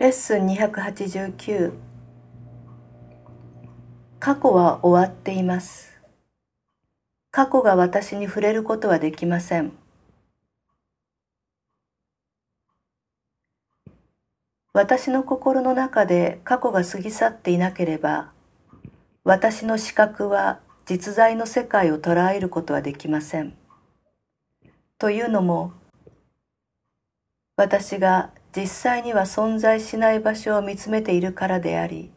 レッスン289過去は終わっています。過去が私に触れることはできません。私の心の中で過去が過ぎ去っていなければ、私の視覚は実在の世界を捉えることはできません。というのも、私が実際には存在しない場所を見つめているからであり、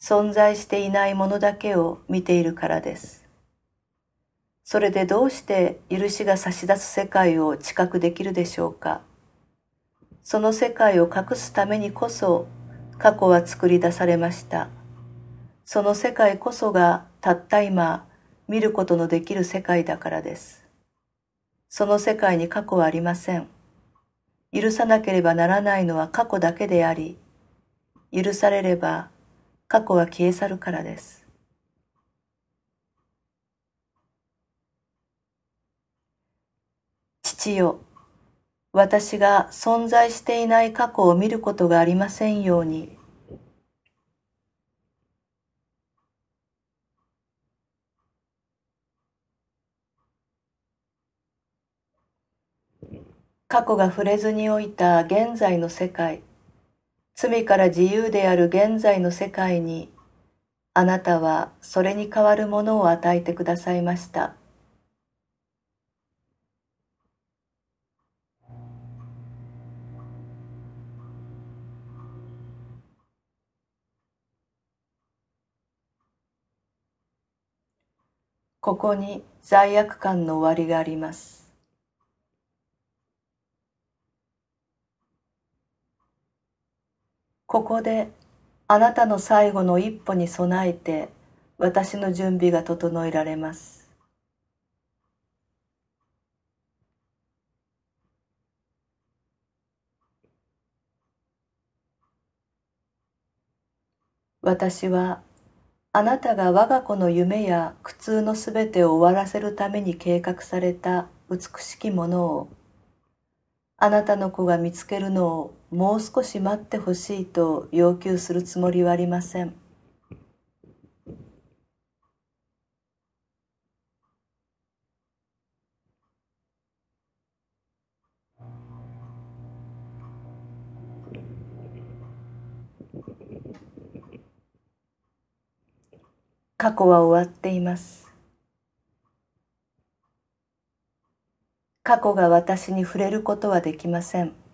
存在していないものだけを見ているからです。それでどうして許しが差し出す世界を知覚できるでしょうかその世界を隠すためにこそ過去は作り出されました。その世界こそがたった今見ることのできる世界だからです。その世界に過去はありません。許さなければならないのは過去だけであり、許されれば過去は消え去るからです。父よ、私が存在していない過去を見ることがありませんように。過去が触れずにおいた現在の世界、罪から自由である現在の世界に、あなたはそれに代わるものを与えてくださいました。ここに罪悪感の終わりがあります。ここであなたの最後の一歩に備えて私の準備が整えられます。私はあなたが我が子の夢や苦痛のすべてを終わらせるために計画された美しきものをあなたの子が見つけるのをもう少し待ってほしいと要求するつもりはありません。過去は終わっています。過去が私に触れることはできません。